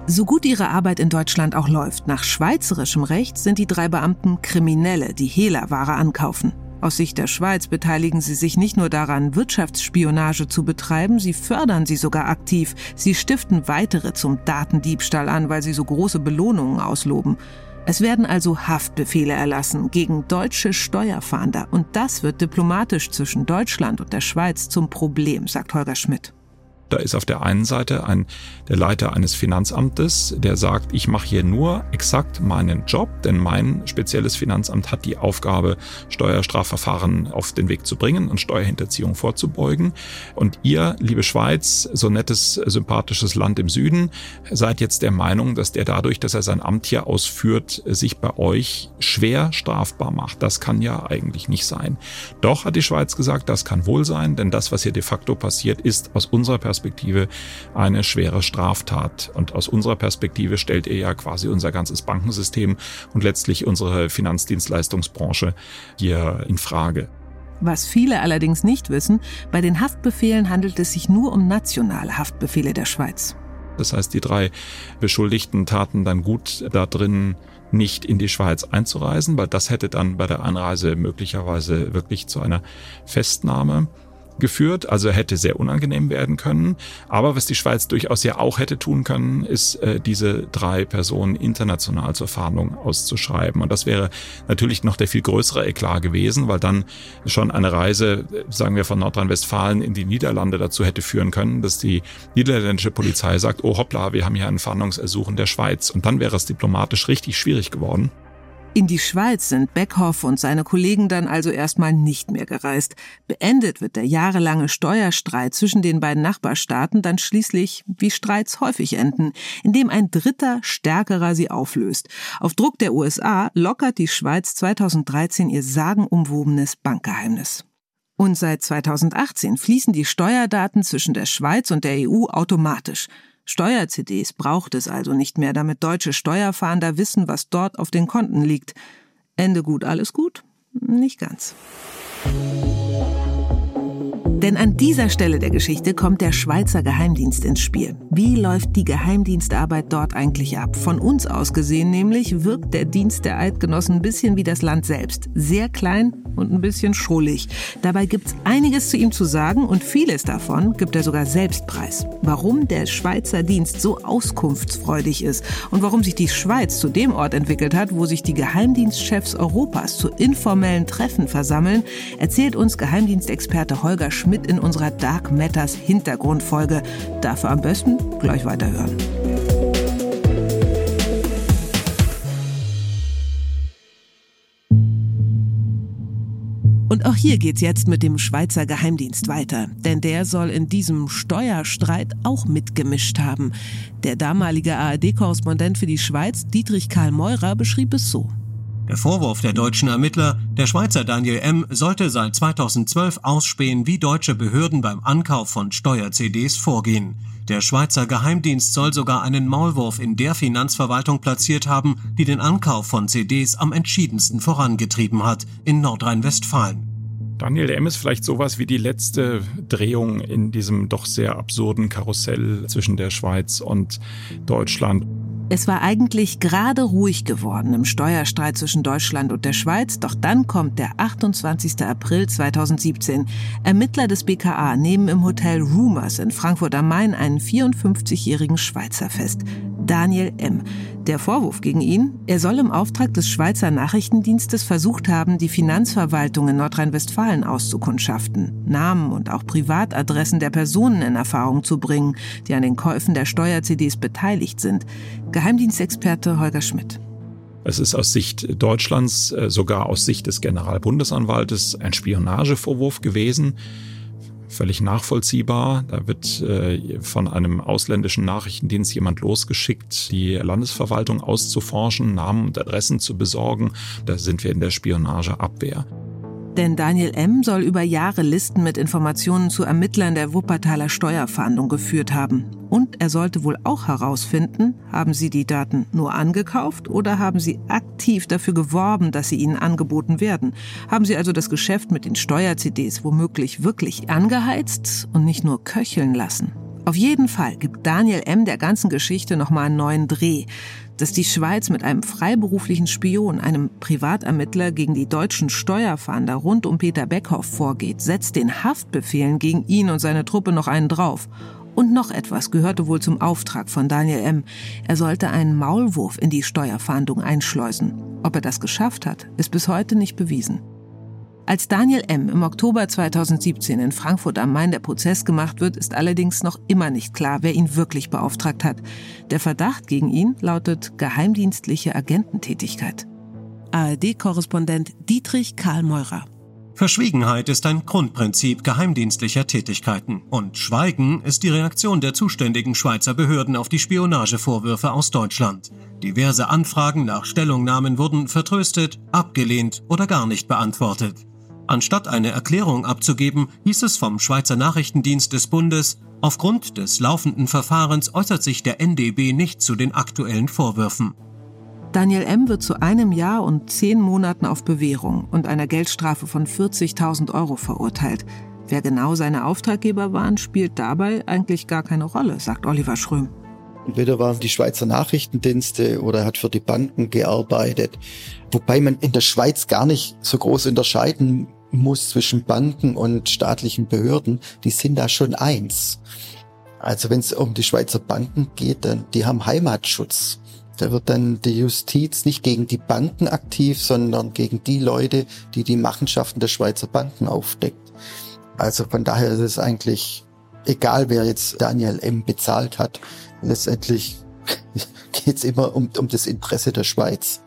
So gut ihre Arbeit in Deutschland auch läuft, nach schweizerischem Recht sind die drei Beamten Kriminelle, die Hehlerware ankaufen. Aus Sicht der Schweiz beteiligen sie sich nicht nur daran, Wirtschaftsspionage zu betreiben, sie fördern sie sogar aktiv. Sie stiften weitere zum Datendiebstahl an, weil sie so große Belohnungen ausloben. Es werden also Haftbefehle erlassen gegen deutsche Steuerfahnder und das wird diplomatisch zwischen Deutschland und der Schweiz zum Problem, sagt Holger Schmidt. Da ist auf der einen Seite ein, der Leiter eines Finanzamtes, der sagt, ich mache hier nur exakt meinen Job, denn mein spezielles Finanzamt hat die Aufgabe, Steuerstrafverfahren auf den Weg zu bringen und Steuerhinterziehung vorzubeugen. Und ihr, liebe Schweiz, so nettes, sympathisches Land im Süden, seid jetzt der Meinung, dass der dadurch, dass er sein Amt hier ausführt, sich bei euch schwer strafbar macht. Das kann ja eigentlich nicht sein. Doch hat die Schweiz gesagt, das kann wohl sein, denn das, was hier de facto passiert, ist aus unserer Perspektive Perspektive eine schwere Straftat. Und aus unserer Perspektive stellt er ja quasi unser ganzes Bankensystem und letztlich unsere Finanzdienstleistungsbranche hier in Frage. Was viele allerdings nicht wissen, bei den Haftbefehlen handelt es sich nur um nationale Haftbefehle der Schweiz. Das heißt, die drei Beschuldigten taten dann gut da drin, nicht in die Schweiz einzureisen, weil das hätte dann bei der Einreise möglicherweise wirklich zu einer Festnahme geführt, also hätte sehr unangenehm werden können. Aber was die Schweiz durchaus ja auch hätte tun können, ist äh, diese drei Personen international zur Fahndung auszuschreiben. Und das wäre natürlich noch der viel größere Eklat gewesen, weil dann schon eine Reise, sagen wir, von Nordrhein-Westfalen in die Niederlande dazu hätte führen können, dass die niederländische Polizei sagt, oh hoppla, wir haben hier ein Fahndungsersuchen der Schweiz. Und dann wäre es diplomatisch richtig schwierig geworden. In die Schweiz sind Beckhoff und seine Kollegen dann also erstmal nicht mehr gereist. Beendet wird der jahrelange Steuerstreit zwischen den beiden Nachbarstaaten dann schließlich, wie Streits häufig enden, indem ein dritter, stärkerer sie auflöst. Auf Druck der USA lockert die Schweiz 2013 ihr sagenumwobenes Bankgeheimnis. Und seit 2018 fließen die Steuerdaten zwischen der Schweiz und der EU automatisch. Steuer-CDs braucht es also nicht mehr, damit deutsche Steuerfahnder wissen, was dort auf den Konten liegt. Ende gut, alles gut? Nicht ganz. Denn an dieser Stelle der Geschichte kommt der Schweizer Geheimdienst ins Spiel. Wie läuft die Geheimdienstarbeit dort eigentlich ab? Von uns aus gesehen nämlich wirkt der Dienst der Eidgenossen ein bisschen wie das Land selbst. Sehr klein und ein bisschen schrullig. Dabei gibt's einiges zu ihm zu sagen und vieles davon gibt er sogar selbst preis. Warum der Schweizer Dienst so auskunftsfreudig ist und warum sich die Schweiz zu dem Ort entwickelt hat, wo sich die Geheimdienstchefs Europas zu informellen Treffen versammeln, erzählt uns Geheimdienstexperte Holger Schmidt mit in unserer Dark Matters Hintergrundfolge. Dafür am besten gleich weiterhören. Und auch hier geht's jetzt mit dem Schweizer Geheimdienst weiter, denn der soll in diesem Steuerstreit auch mitgemischt haben. Der damalige ARD-Korrespondent für die Schweiz, Dietrich Karl Meurer, beschrieb es so. Der Vorwurf der deutschen Ermittler, der Schweizer Daniel M. sollte seit 2012 ausspähen, wie deutsche Behörden beim Ankauf von Steuer-CDs vorgehen. Der Schweizer Geheimdienst soll sogar einen Maulwurf in der Finanzverwaltung platziert haben, die den Ankauf von CDs am entschiedensten vorangetrieben hat, in Nordrhein-Westfalen. Daniel M. ist vielleicht sowas wie die letzte Drehung in diesem doch sehr absurden Karussell zwischen der Schweiz und Deutschland. Es war eigentlich gerade ruhig geworden im Steuerstreit zwischen Deutschland und der Schweiz, doch dann kommt der 28. April 2017. Ermittler des BKA nehmen im Hotel Rumors in Frankfurt am Main einen 54-jährigen Schweizer fest, Daniel M. Der Vorwurf gegen ihn, er soll im Auftrag des Schweizer Nachrichtendienstes versucht haben, die Finanzverwaltung in Nordrhein-Westfalen auszukundschaften, Namen und auch Privatadressen der Personen in Erfahrung zu bringen, die an den Käufen der Steuer-CDs beteiligt sind. Geheimdienstexperte Holger Schmidt. Es ist aus Sicht Deutschlands, äh, sogar aus Sicht des Generalbundesanwaltes, ein Spionagevorwurf gewesen. völlig nachvollziehbar. Da wird äh, von einem ausländischen Nachrichtendienst jemand losgeschickt, die Landesverwaltung auszuforschen, Namen und Adressen zu besorgen. Da sind wir in der Spionageabwehr. Denn Daniel M. soll über Jahre Listen mit Informationen zu Ermittlern der Wuppertaler Steuerfahndung geführt haben. Und er sollte wohl auch herausfinden, haben sie die Daten nur angekauft oder haben sie aktiv dafür geworben, dass sie ihnen angeboten werden? Haben sie also das Geschäft mit den Steuer-CDs womöglich wirklich angeheizt und nicht nur köcheln lassen? Auf jeden Fall gibt Daniel M. der ganzen Geschichte nochmal einen neuen Dreh dass die Schweiz mit einem freiberuflichen Spion, einem Privatermittler gegen die deutschen Steuerfahnder rund um Peter Beckhoff vorgeht, setzt den Haftbefehlen gegen ihn und seine Truppe noch einen drauf. Und noch etwas gehörte wohl zum Auftrag von Daniel M. Er sollte einen Maulwurf in die Steuerfahndung einschleusen. Ob er das geschafft hat, ist bis heute nicht bewiesen. Als Daniel M. im Oktober 2017 in Frankfurt am Main der Prozess gemacht wird, ist allerdings noch immer nicht klar, wer ihn wirklich beauftragt hat. Der Verdacht gegen ihn lautet geheimdienstliche Agententätigkeit. ARD-Korrespondent Dietrich Karl Meurer. Verschwiegenheit ist ein Grundprinzip geheimdienstlicher Tätigkeiten und Schweigen ist die Reaktion der zuständigen Schweizer Behörden auf die Spionagevorwürfe aus Deutschland. Diverse Anfragen nach Stellungnahmen wurden vertröstet, abgelehnt oder gar nicht beantwortet. Anstatt eine Erklärung abzugeben, hieß es vom Schweizer Nachrichtendienst des Bundes, aufgrund des laufenden Verfahrens äußert sich der NDB nicht zu den aktuellen Vorwürfen. Daniel M. wird zu einem Jahr und zehn Monaten auf Bewährung und einer Geldstrafe von 40.000 Euro verurteilt. Wer genau seine Auftraggeber waren, spielt dabei eigentlich gar keine Rolle, sagt Oliver Schröm. Entweder waren die Schweizer Nachrichtendienste oder hat für die Banken gearbeitet. Wobei man in der Schweiz gar nicht so groß unterscheiden muss zwischen Banken und staatlichen Behörden, die sind da schon eins. Also wenn es um die Schweizer Banken geht, dann die haben Heimatschutz. Da wird dann die Justiz nicht gegen die Banken aktiv, sondern gegen die Leute, die die Machenschaften der Schweizer Banken aufdeckt. Also von daher ist es eigentlich egal, wer jetzt Daniel M. bezahlt hat. Letztendlich geht es immer um, um das Interesse der Schweiz.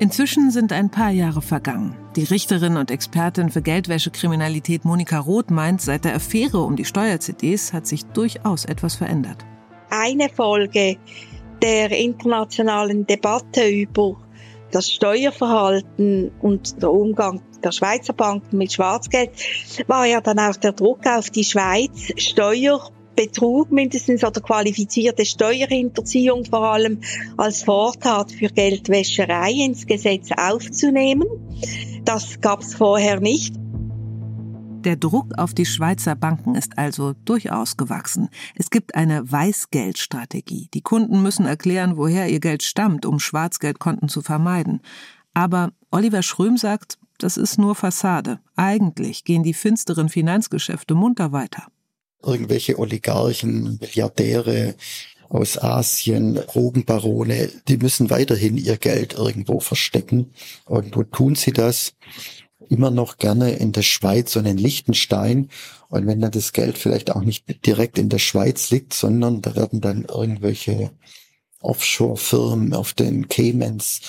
Inzwischen sind ein paar Jahre vergangen. Die Richterin und Expertin für Geldwäschekriminalität Monika Roth meint, seit der Affäre um die Steuer-CDs hat sich durchaus etwas verändert. Eine Folge der internationalen Debatte über das Steuerverhalten und der Umgang der Schweizer Banken mit Schwarzgeld war ja dann auch der Druck auf die Schweiz, Steuer Betrug mindestens oder qualifizierte Steuerhinterziehung vor allem als Vortat für Geldwäscherei ins Gesetz aufzunehmen. Das gab es vorher nicht. Der Druck auf die Schweizer Banken ist also durchaus gewachsen. Es gibt eine Weißgeldstrategie. Die Kunden müssen erklären, woher ihr Geld stammt, um Schwarzgeldkonten zu vermeiden. Aber Oliver Schröm sagt, das ist nur Fassade. Eigentlich gehen die finsteren Finanzgeschäfte munter weiter irgendwelche Oligarchen, Milliardäre aus Asien, Drogenbarone, die müssen weiterhin ihr Geld irgendwo verstecken. Und wo tun sie das? Immer noch gerne in der Schweiz und in Liechtenstein. Und wenn dann das Geld vielleicht auch nicht direkt in der Schweiz liegt, sondern da werden dann irgendwelche Offshore-Firmen auf den Caymans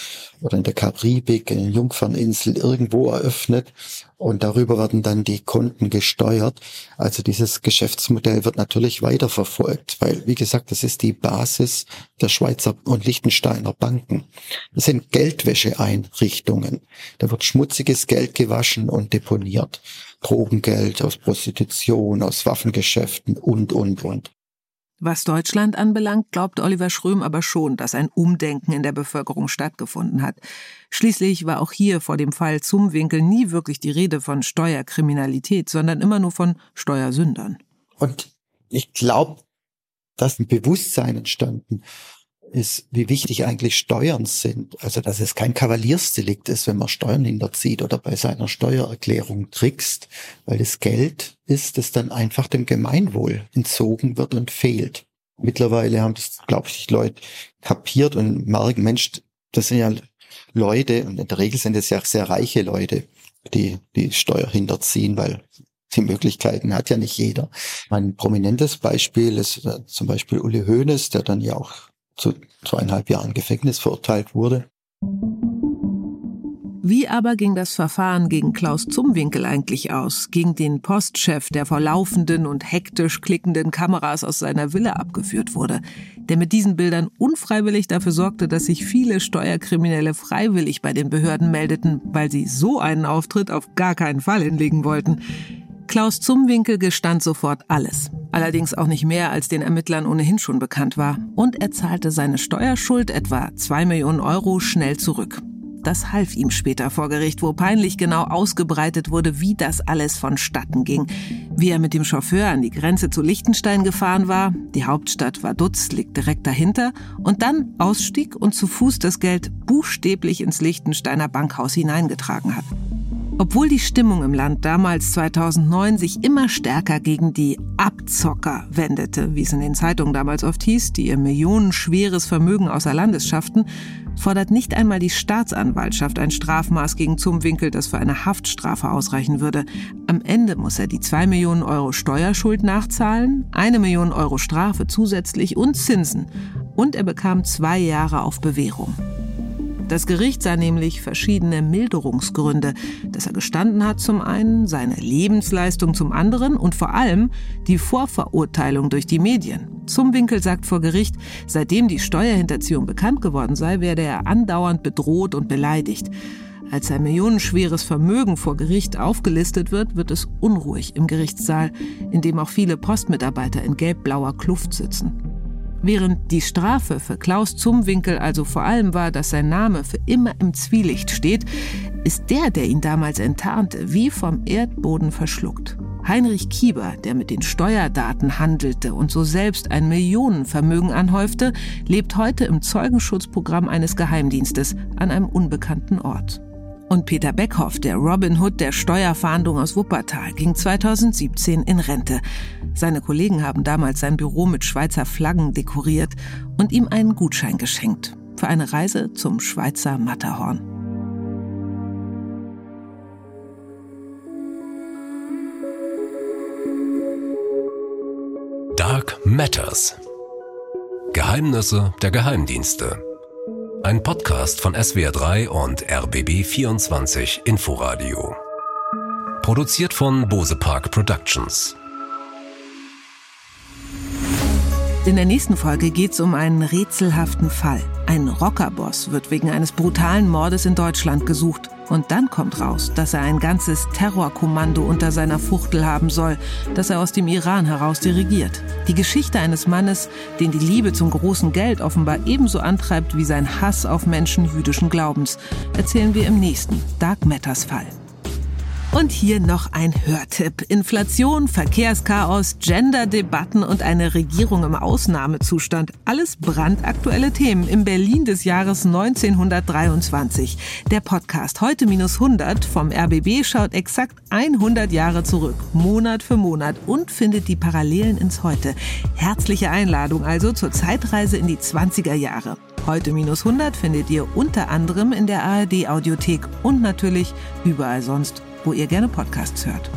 oder in der Karibik, in den Jungferninseln irgendwo eröffnet und darüber werden dann die Konten gesteuert. Also dieses Geschäftsmodell wird natürlich weiterverfolgt, weil, wie gesagt, das ist die Basis der Schweizer und Liechtensteiner Banken. Das sind Geldwäscheeinrichtungen. Da wird schmutziges Geld gewaschen und deponiert. Drogengeld aus Prostitution, aus Waffengeschäften und, und, und. Was Deutschland anbelangt, glaubt Oliver Schröm aber schon, dass ein Umdenken in der Bevölkerung stattgefunden hat. Schließlich war auch hier vor dem Fall Zumwinkel nie wirklich die Rede von Steuerkriminalität, sondern immer nur von Steuersündern. Und ich glaube, dass ein Bewusstsein entstanden ist, wie wichtig eigentlich Steuern sind. Also, dass es kein Kavaliersdelikt ist, wenn man Steuern hinterzieht oder bei seiner Steuererklärung trickst, weil das Geld ist, das dann einfach dem Gemeinwohl entzogen wird und fehlt. Mittlerweile haben das, glaube ich, Leute kapiert und merken, Mensch, das sind ja Leute, und in der Regel sind es ja sehr reiche Leute, die die Steuer hinterziehen, weil die Möglichkeiten hat ja nicht jeder. Mein prominentes Beispiel ist äh, zum Beispiel Uli Hoeneß, der dann ja auch zu zweieinhalb Jahren Gefängnis verurteilt wurde. Wie aber ging das Verfahren gegen Klaus Zumwinkel eigentlich aus, gegen den Postchef, der vor laufenden und hektisch klickenden Kameras aus seiner Villa abgeführt wurde, der mit diesen Bildern unfreiwillig dafür sorgte, dass sich viele Steuerkriminelle freiwillig bei den Behörden meldeten, weil sie so einen Auftritt auf gar keinen Fall hinlegen wollten. Klaus Zumwinkel gestand sofort alles. Allerdings auch nicht mehr, als den Ermittlern ohnehin schon bekannt war. Und er zahlte seine Steuerschuld, etwa zwei Millionen Euro, schnell zurück. Das half ihm später vor Gericht, wo peinlich genau ausgebreitet wurde, wie das alles vonstatten ging. Wie er mit dem Chauffeur an die Grenze zu Liechtenstein gefahren war, die Hauptstadt Vaduz liegt direkt dahinter, und dann ausstieg und zu Fuß das Geld buchstäblich ins Liechtensteiner Bankhaus hineingetragen hat. Obwohl die Stimmung im Land damals 2009 sich immer stärker gegen die Abzocker wendete, wie es in den Zeitungen damals oft hieß, die ihr millionenschweres Vermögen außer Landes schafften, fordert nicht einmal die Staatsanwaltschaft ein Strafmaß gegen Zumwinkel, das für eine Haftstrafe ausreichen würde. Am Ende muss er die zwei Millionen Euro Steuerschuld nachzahlen, eine Million Euro Strafe zusätzlich und Zinsen. Und er bekam zwei Jahre auf Bewährung. Das Gericht sah nämlich verschiedene Milderungsgründe, dass er gestanden hat zum einen, seine Lebensleistung zum anderen und vor allem die Vorverurteilung durch die Medien. Zum Winkel sagt vor Gericht, seitdem die Steuerhinterziehung bekannt geworden sei, werde er andauernd bedroht und beleidigt. Als sein millionenschweres Vermögen vor Gericht aufgelistet wird, wird es unruhig im Gerichtssaal, in dem auch viele Postmitarbeiter in gelb-blauer Kluft sitzen. Während die Strafe für Klaus Zumwinkel also vor allem war, dass sein Name für immer im Zwielicht steht, ist der, der ihn damals enttarnte, wie vom Erdboden verschluckt. Heinrich Kieber, der mit den Steuerdaten handelte und so selbst ein Millionenvermögen anhäufte, lebt heute im Zeugenschutzprogramm eines Geheimdienstes an einem unbekannten Ort. Und Peter Beckhoff, der Robin Hood der Steuerfahndung aus Wuppertal, ging 2017 in Rente. Seine Kollegen haben damals sein Büro mit Schweizer Flaggen dekoriert und ihm einen Gutschein geschenkt für eine Reise zum Schweizer Matterhorn. Dark Matters. Geheimnisse der Geheimdienste. Ein Podcast von SWR3 und RBB24 Inforadio. Produziert von Bose Park Productions. In der nächsten Folge geht es um einen rätselhaften Fall. Ein Rockerboss wird wegen eines brutalen Mordes in Deutschland gesucht. Und dann kommt raus, dass er ein ganzes Terrorkommando unter seiner Fuchtel haben soll, das er aus dem Iran heraus dirigiert. Die Geschichte eines Mannes, den die Liebe zum großen Geld offenbar ebenso antreibt wie sein Hass auf Menschen jüdischen Glaubens, erzählen wir im nächsten Dark Matters Fall. Und hier noch ein Hörtipp. Inflation, Verkehrschaos, Gender-Debatten und eine Regierung im Ausnahmezustand. Alles brandaktuelle Themen im Berlin des Jahres 1923. Der Podcast heute minus 100 vom RBB schaut exakt 100 Jahre zurück, Monat für Monat und findet die Parallelen ins Heute. Herzliche Einladung also zur Zeitreise in die 20er Jahre. Heute minus 100 findet ihr unter anderem in der ARD Audiothek und natürlich überall sonst wo ihr gerne Podcasts hört.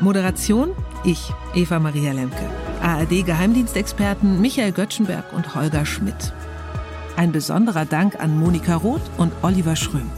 Moderation ich, Eva Maria Lemke. ARD Geheimdienstexperten Michael Göttschenberg und Holger Schmidt. Ein besonderer Dank an Monika Roth und Oliver Schröm.